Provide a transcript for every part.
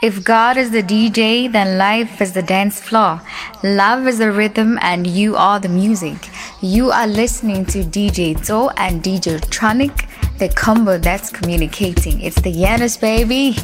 If God is the DJ, then life is the dance floor. Love is the rhythm and you are the music. You are listening to DJ Tso and DJ Tronik, the combo that's communicating. It's the Yanos baby.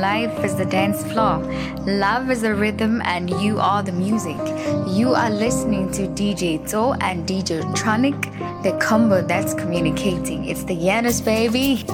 Life is the dance floor. Love is the rhythm, and you are the music. You are listening to DJ Tso and DJ Tronik, the combo that's communicating. It's the Yanos, baby.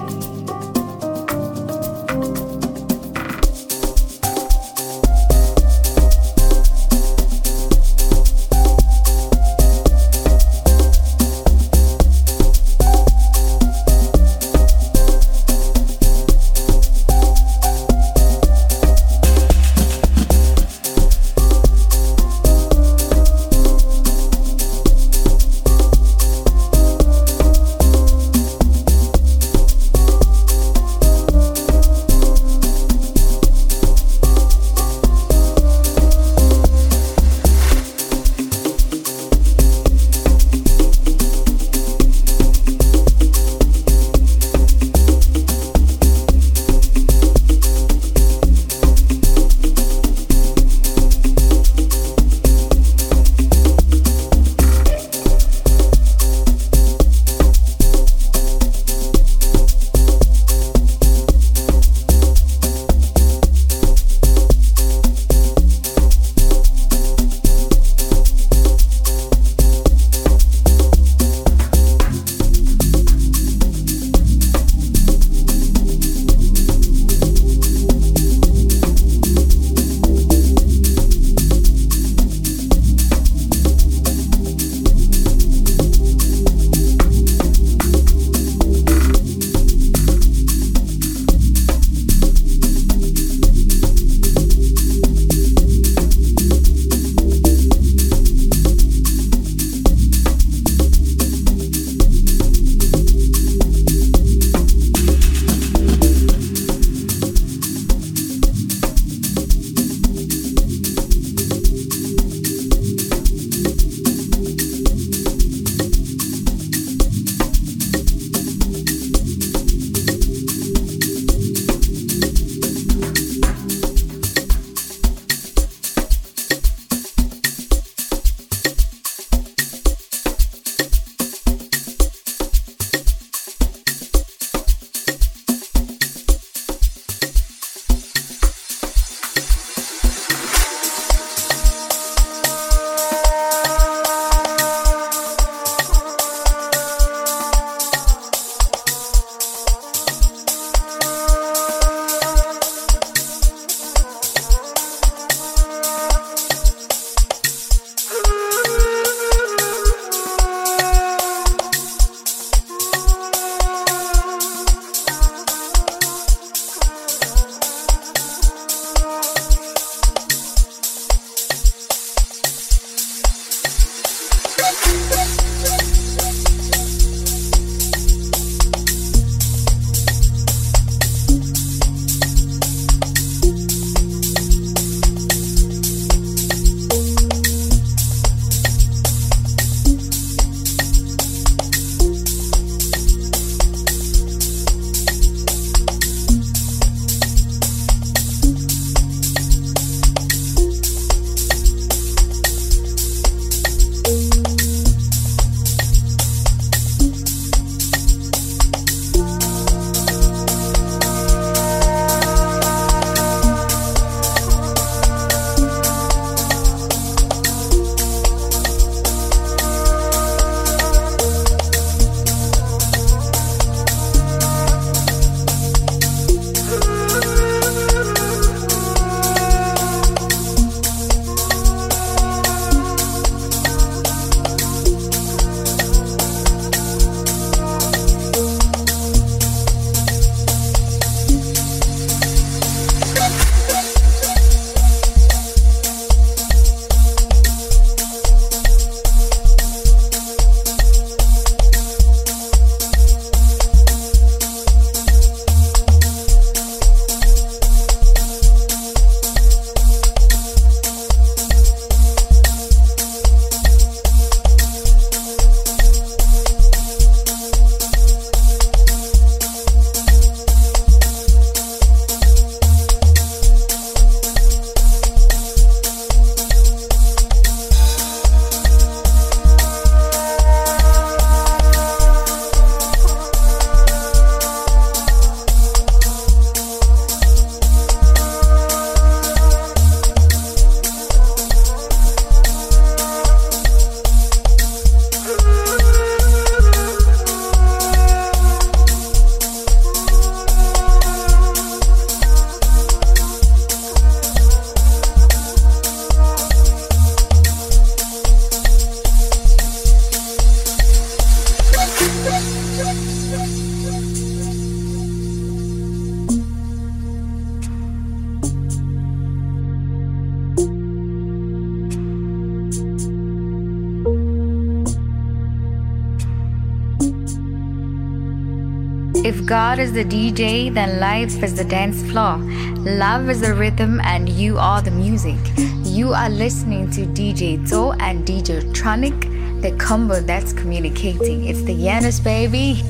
The DJ, then life is the dance floor. Love is the rhythm, and you are the music. You are listening to DJ Tso and DJ Tronik, the combo that's communicating. It's the Yanos, baby.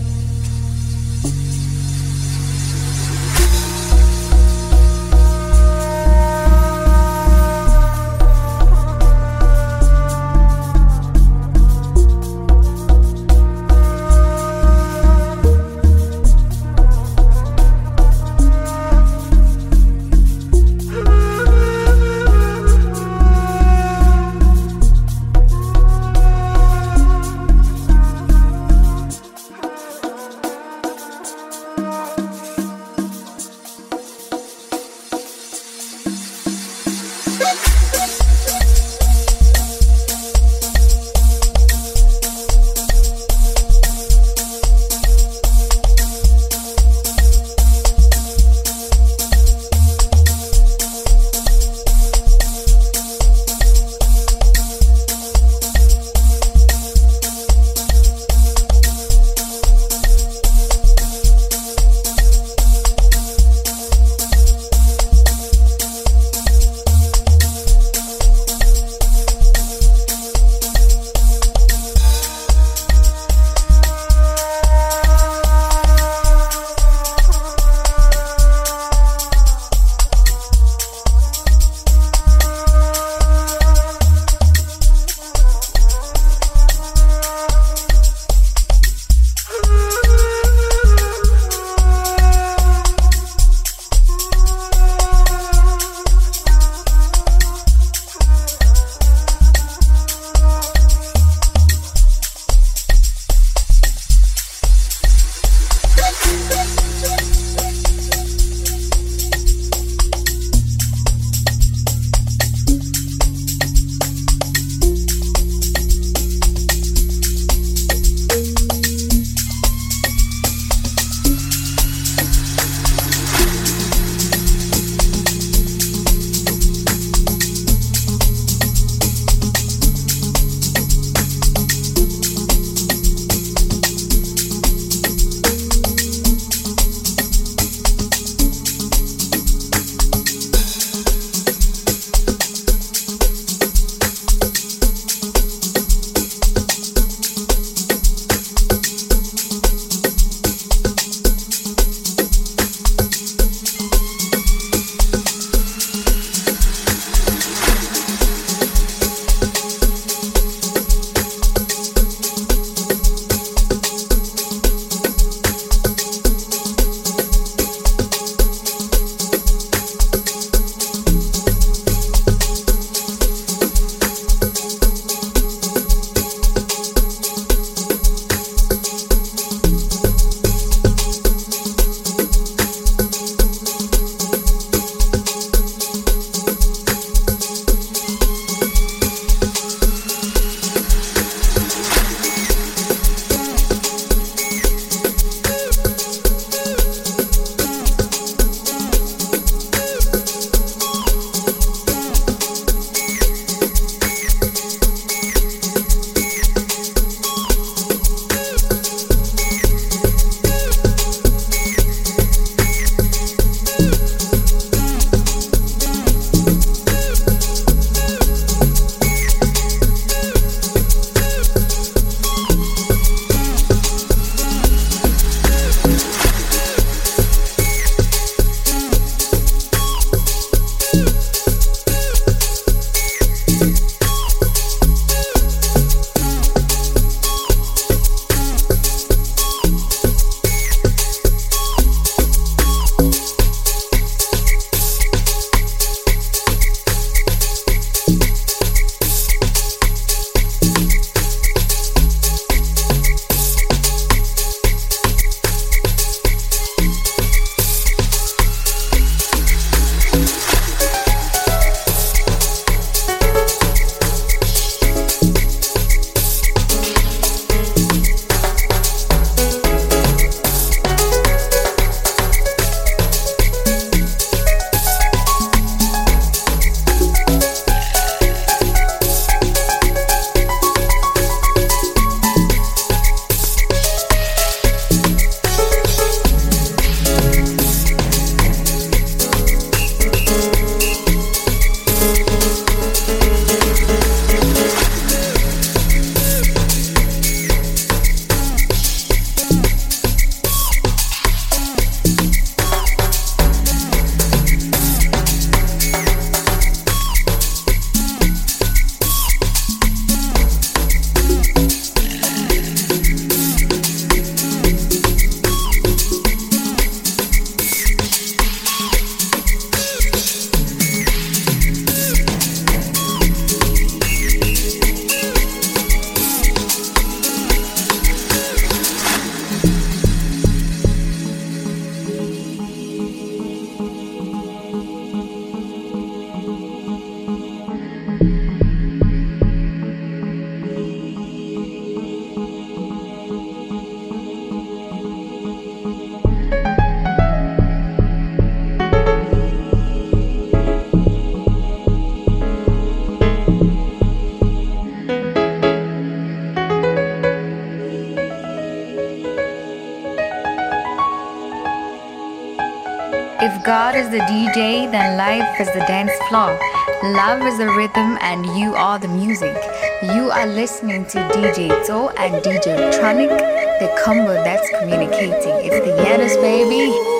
Love is the rhythm, and you are the music. You are listening to DJ Tso and DJ Tronik, the combo that's communicating. It's the Yanos, baby.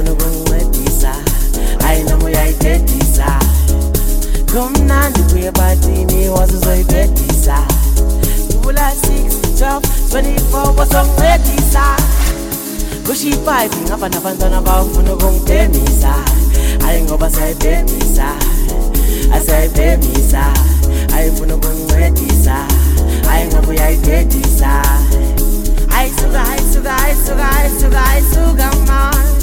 unokungincedisa hayi noma uyayidedisa kumnandi kuye batini I uzoyibhedisa uvula 6 12 24 bosongincedisa kushiy ipipe ngaba nabantwana bafuna ukungibhemisa hayi ngoba sayibhemisa asayibhemisa ayifuna I hayi ngoba uyayidedisa ayisuka ayisuka I ayisuka ayisuka mani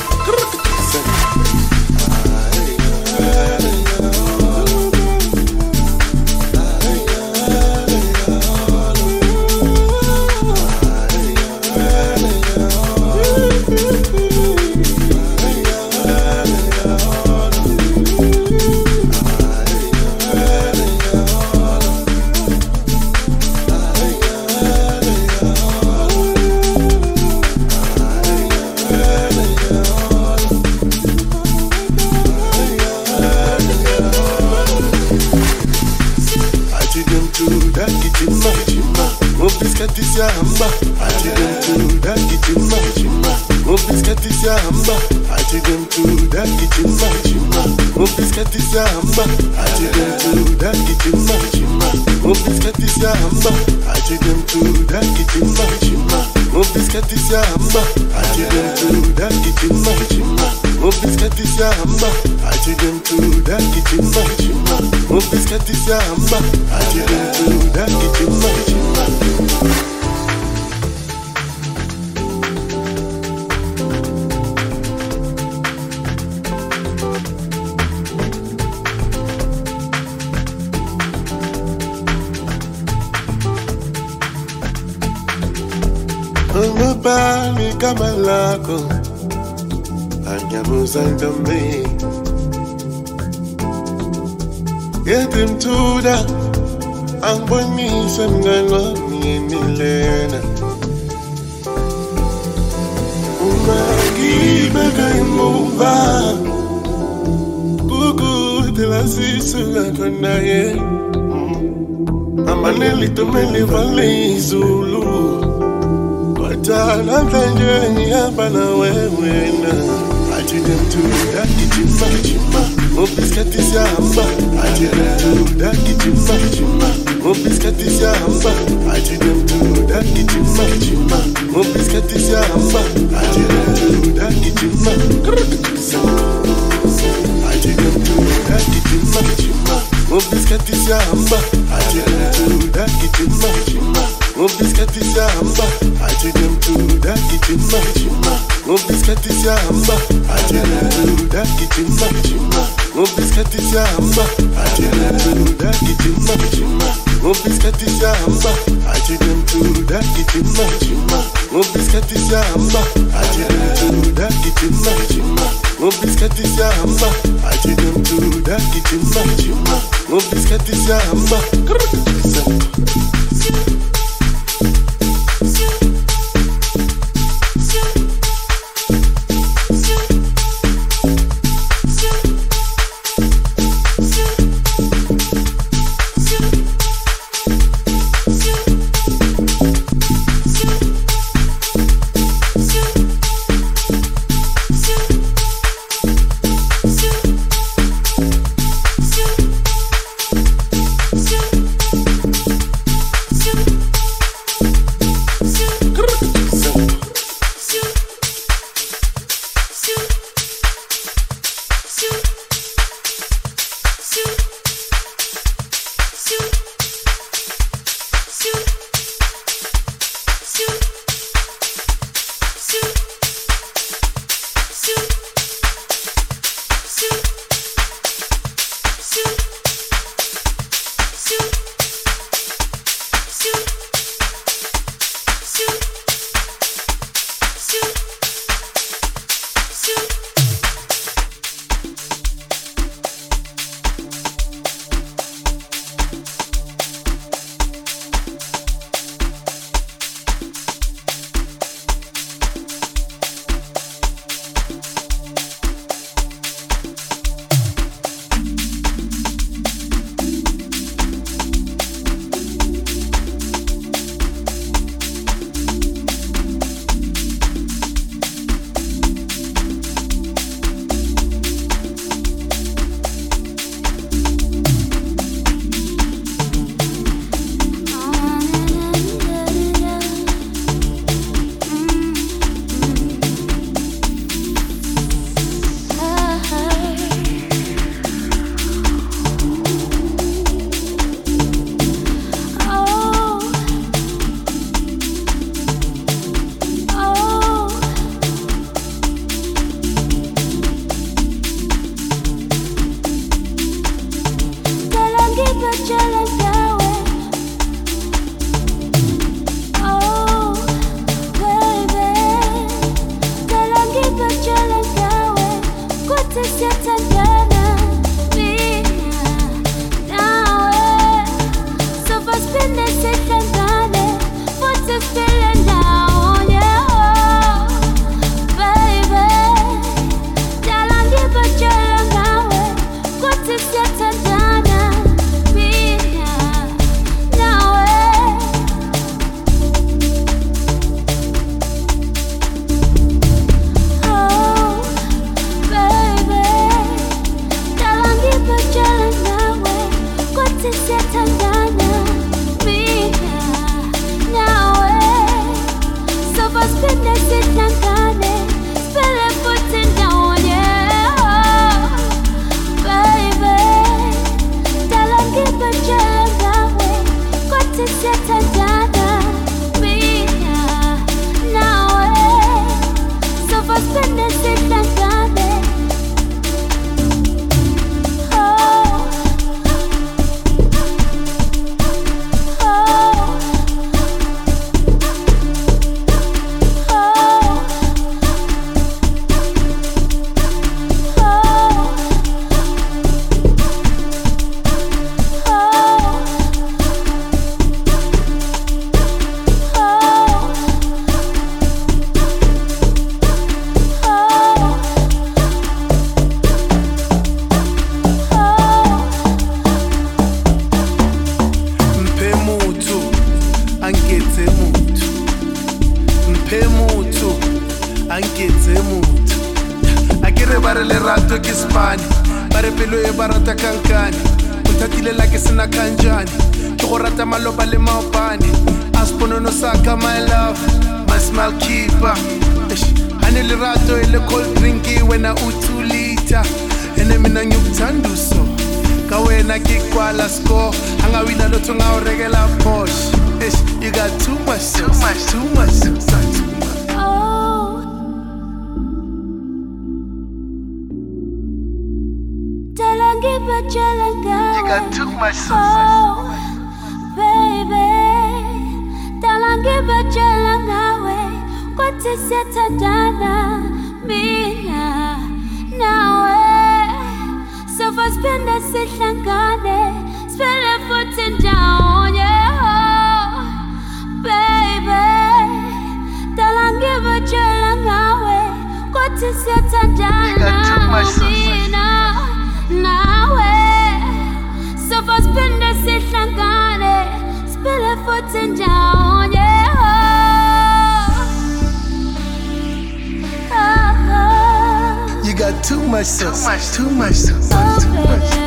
Listen. is your hammer. I treat them to that kitchen ma chima. Move this cat is your hammer. I treat them to that kitchen ma chima. Move this cat is your hammer. I treat them to that kitchen ma chima. Move this cat is your hammer. I treat them to that kitchen ma chima. Move this cat is. Amanelito melivale izulu kodwa namhlanje ngihamba nawe wena athi demthuda gijima gijima ngoba isikhathi siyahamba athi demthuda gijima gijima ngoba isikhathi siyahamba athi demthuda gijima gijima ngoba isikhathi siyahamba athi demthuda gijima athi demthuda gijima gijima ngoba isikhathi siyahamba athi demthuda gijima gijima ngoba isikhathi siyahamba athi demthuda gijima gijima ngoba isikhathi siyahamba athi demthuda gijima gijima ngoba isikhathi siyahamba athi demthuda gijima gijima ngoba isikhathi siyahamba athi demthuda gijima gijima ngoba isikhathi siyahamba athi demthuda gijima gijima ngoba isikhathi siyahamba athi demthuda gijima gijima ngoba isikhathi much sauce. Too much sauce. Too much sauce. Too much.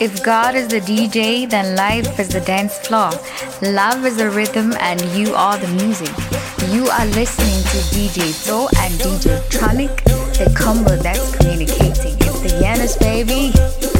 If God is the DJ, then life is the dance floor. Love is the rhythm, and you are the music. You are listening to DJ Tso and DJ Tronik, the combo that's communicating. It's the Yanos, baby.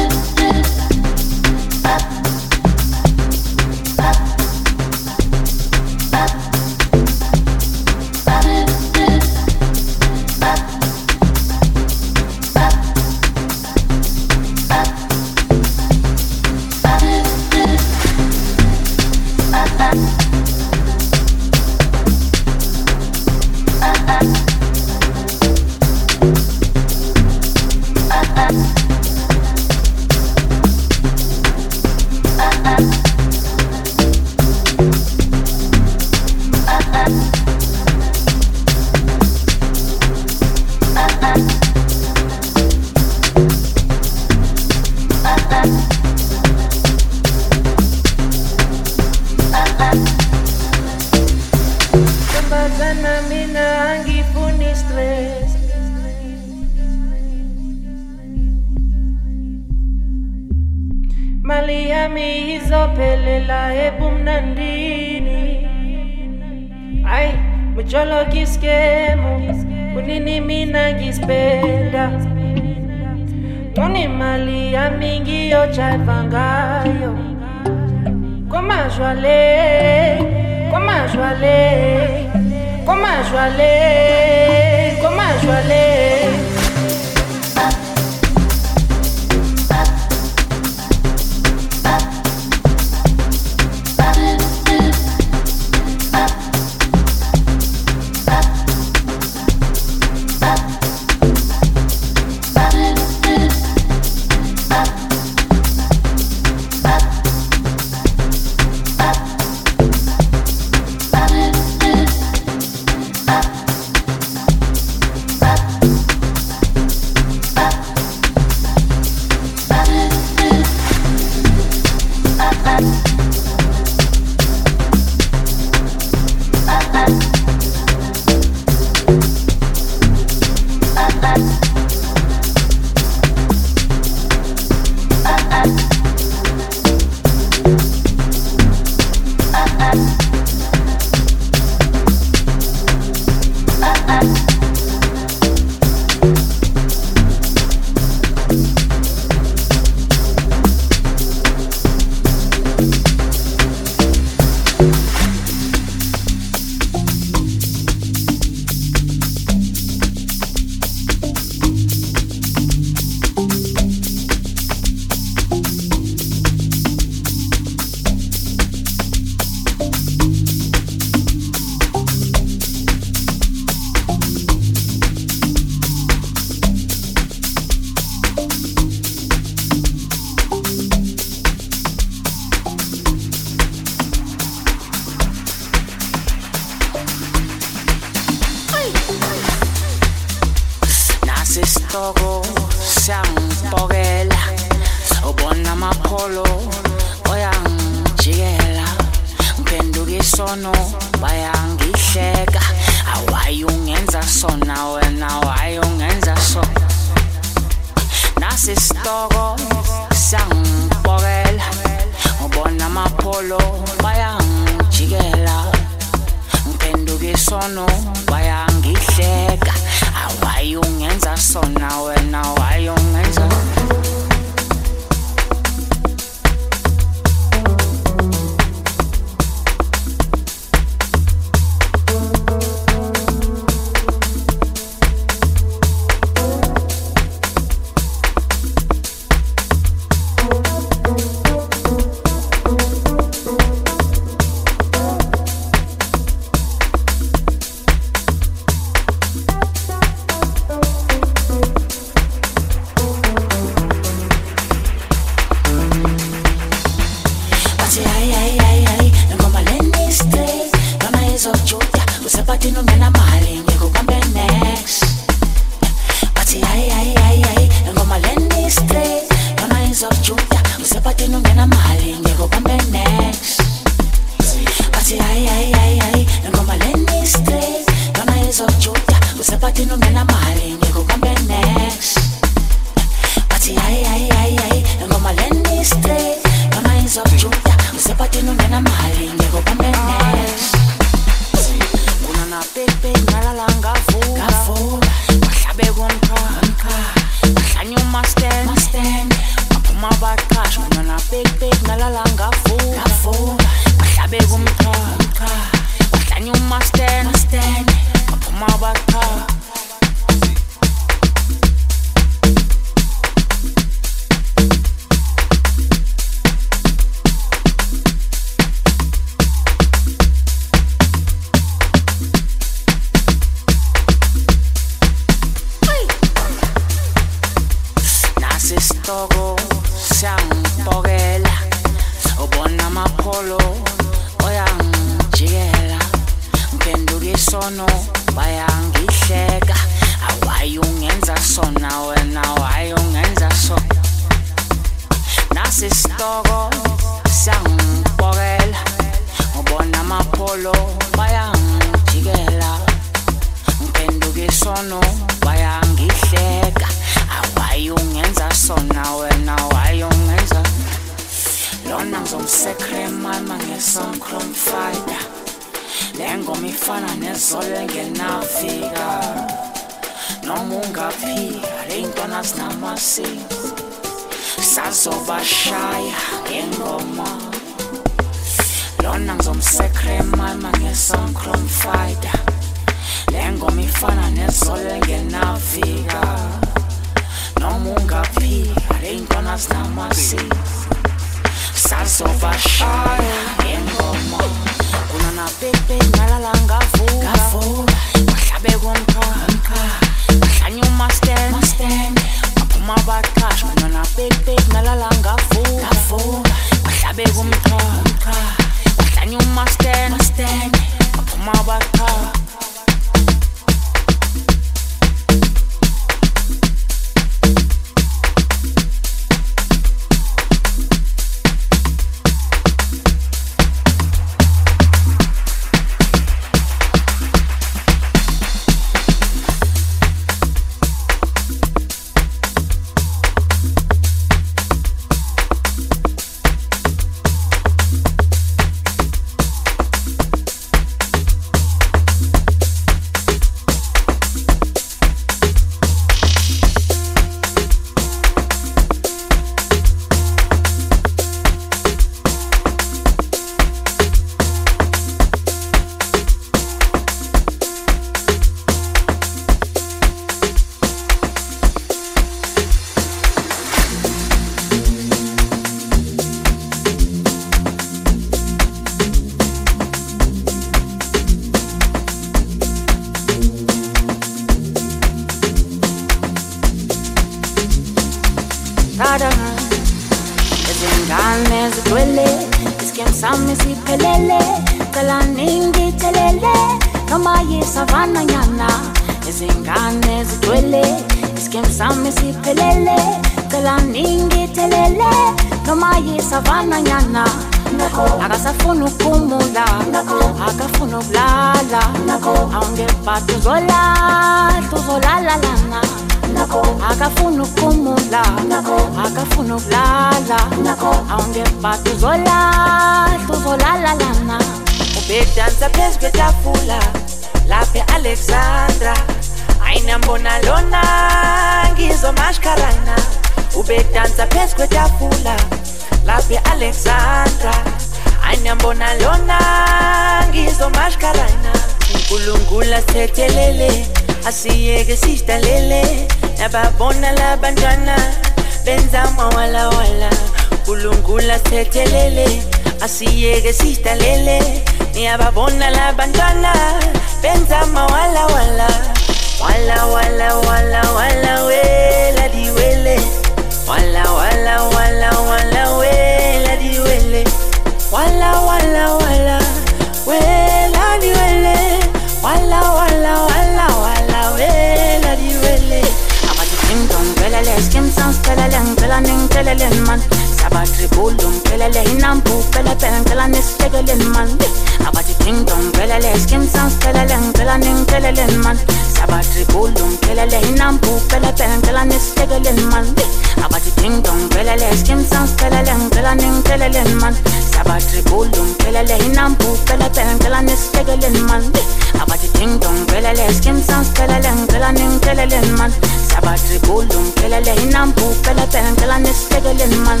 pelelen man. Sabah tribulum pelele inam bu pele penkelan estegelen man.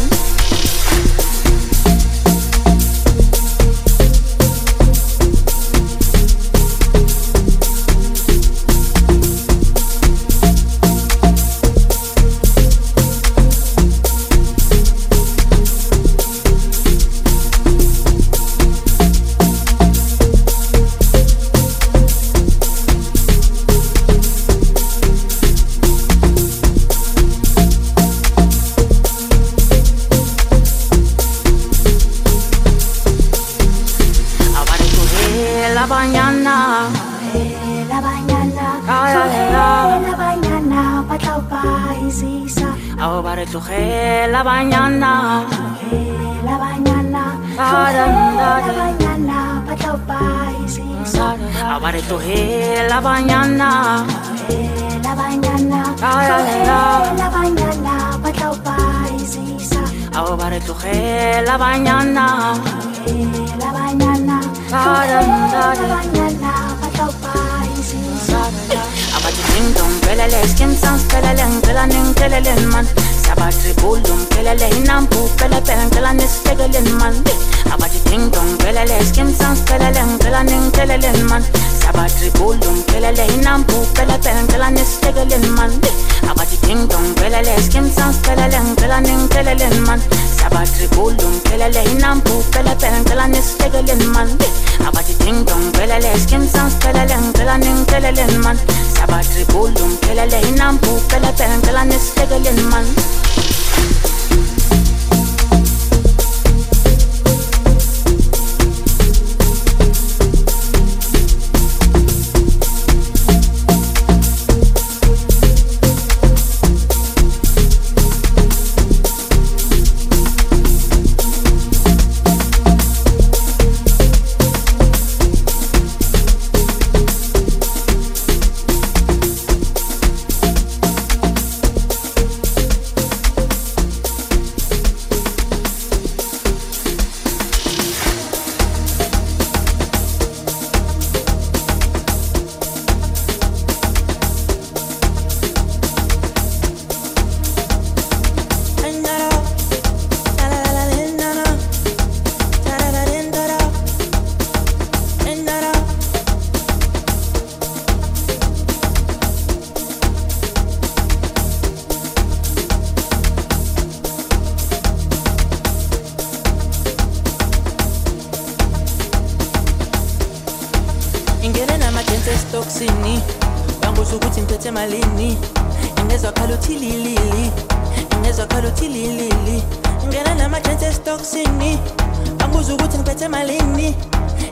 Ngiphethe malini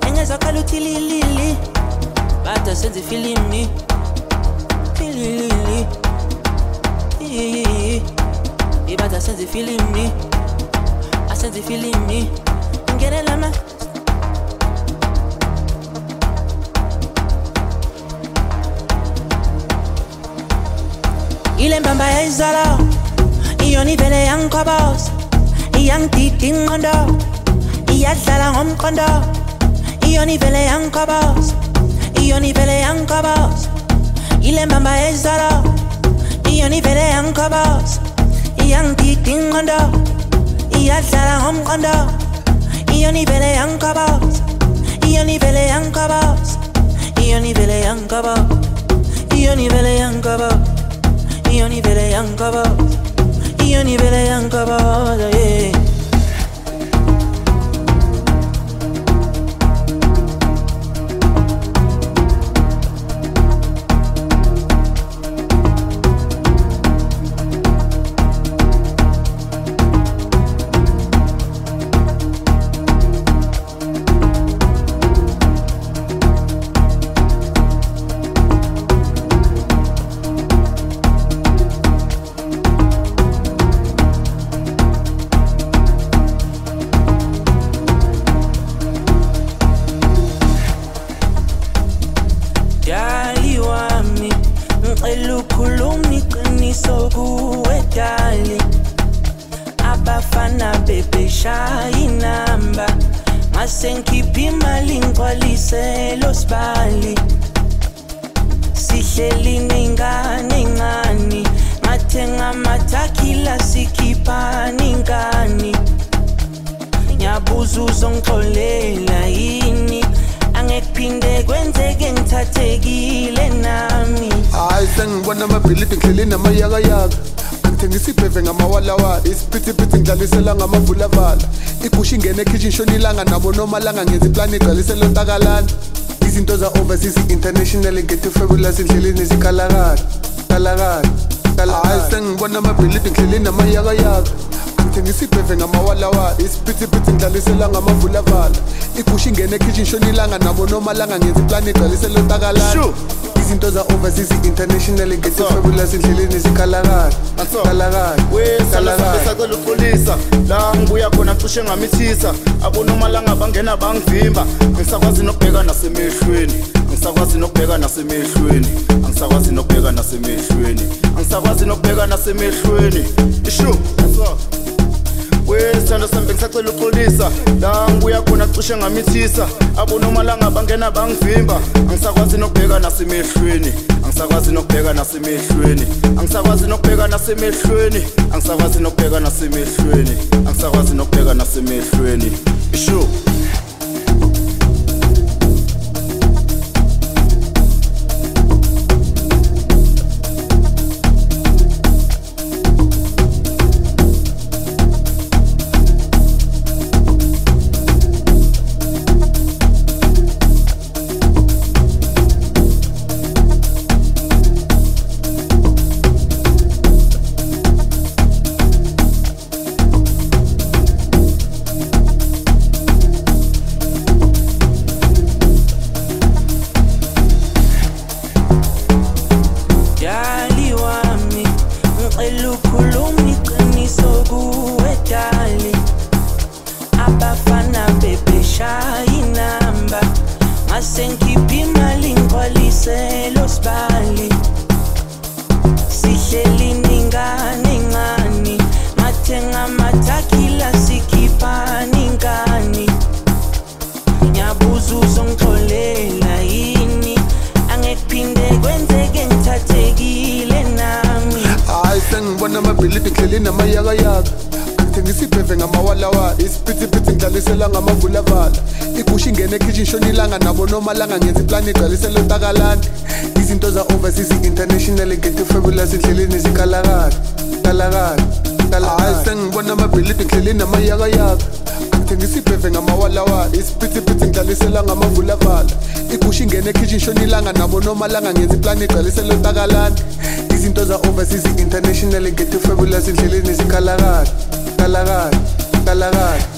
ingezwakhala uthi lilili. Bada senza ifilimi. Fililili ibada senza ifilimi. Asenza ifilimi. Ingene lama ile mbamba yayizala iyona ivele yangikhobos iyangidida ingqondo iyadlala ngomqondo iyona ivele yangikhobos iyona ivele yangikhobos ile mbamba yayizala iyona ivele yangikhobos iyangidida ingqondo iyadlala ngomqondo iyona ivele yangikhobos iyona ivele yangikhobos iyona ivele yangikhobos iyona ivele yangikhobos Ioni vele yankaba Ioni vele yankaba yeah. Ingene ekhishini shona ilanga nabo nomalanga ngenza iplani igcwalisela ntakalana izinto za-overseas international ngethe fabulous endleleni zikhalakala kalakala hayi sengibona amabhilidi ngihleli namayakayaka. Angithengisa ibheve ngamawalawala isiphithiphithi ngidlalisela ngamavulavala igusha ingene ekhishini shona ilanga nabo nomalanga ngenza iplani igcwalisela ntakalana izinto za-overseas international ngethe fabulous endleleni zikhalakala kalakala kalakala sacela uxolisa la ngibuya khona cishe ngamithisa. Abonomalanga bangena bangivimba ngisakwazi nokubheka nasemehlweni ngisakwazi nokubheka nasemehlweni angisakwazi nokubheka nasemehlweni angisakwazi nokubheka nasemehlweni. Ishu wesithando sambe ngisacela uxolisa la ngibuya khona cishe ngamithisa. Abonomalanga bangena bangivimba. Angisakwazi nokubheka nasemehlweni. Angisakwazi nokubheka nasemehlweni. Angisakwazi nokubheka nasemehlweni. Angisakwazi nokubheka nasemehlweni. Angisakwazi nokubheka nasemehlweni. Isho. Nomalanga ngenza iplani igcwalisela entakalani izinto za-overseas international ngethi fabulous endleleni zikalakala kalakala kalakala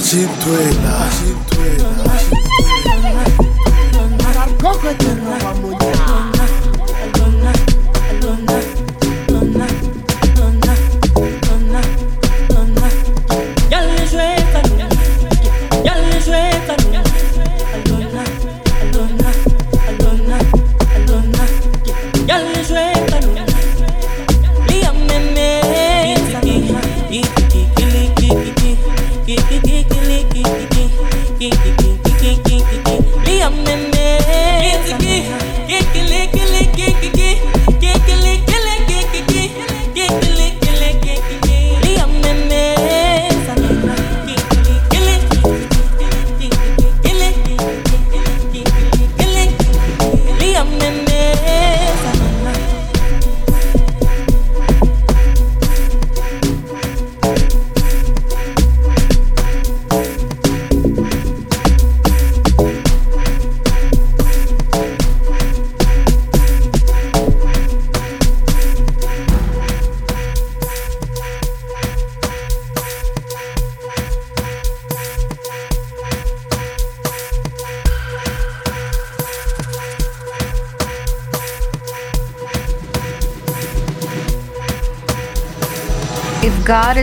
Machintuela. Machintuela. Machintuela.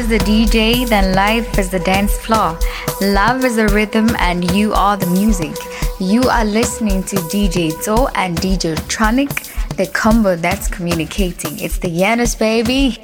The DJ, then life is the dance floor. Love is the rhythm, and you are the music. You are listening to DJ Tso and DJ Tronik, the combo that's communicating. It's the Yanos, baby.